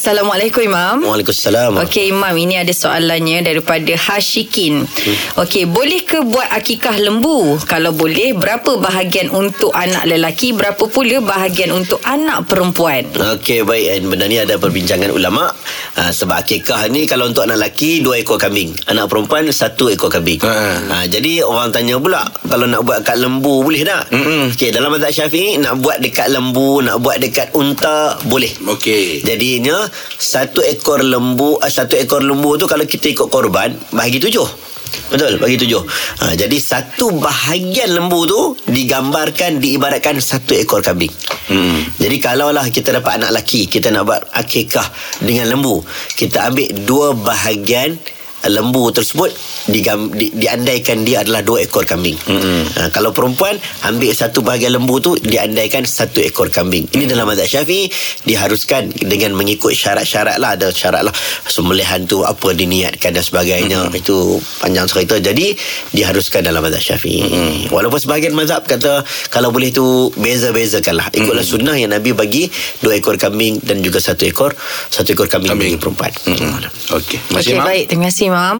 Assalamualaikum Imam. Waalaikumsalam. Okey Imam, ini ada soalannya daripada Hashikin. Okey, boleh ke buat akikah lembu? Kalau boleh, berapa bahagian untuk anak lelaki, berapa pula bahagian untuk anak perempuan? Okey baik And benda ni ada perbincangan ulama uh, sebab akikah ni kalau untuk anak lelaki dua ekor kambing anak perempuan satu ekor kambing Ha. uh, jadi orang tanya pula kalau nak buat kat lembu boleh tak Mm-mm. Okey dalam mazhab syafi'i nak buat dekat lembu nak buat dekat unta boleh Okey. Jadinya satu ekor lembu uh, satu ekor lembu tu kalau kita ikut korban bahagi tujuh. Betul, bagi tujuh. Ha, jadi satu bahagian lembu tu digambarkan diibaratkan satu ekor kambing. Hmm. Jadi kalaulah kita dapat anak lelaki, kita nak buat akikah dengan lembu, kita ambil dua bahagian lembu tersebut digam, di, diandaikan dia adalah dua ekor kambing. Mm-mm. Ha, kalau perempuan ambil satu bahagian lembu tu diandaikan satu ekor kambing. Ini dalam mazhab Syafi'i diharuskan dengan mengikut syarat-syarat lah ada syarat lah sembelihan tu apa diniatkan dan sebagainya mm-hmm. itu panjang cerita jadi diharuskan dalam mazhab Syafi'i. Mm-hmm. Walaupun sebahagian mazhab kata kalau boleh tu beza-bezakan lah ikutlah mm-hmm. sunnah yang Nabi bagi dua ekor kambing dan juga satu ekor satu ekor kambing, Kambing. bagi perempuan. Mm-mm. Okey. Okey, baik. Terima kasih Imam.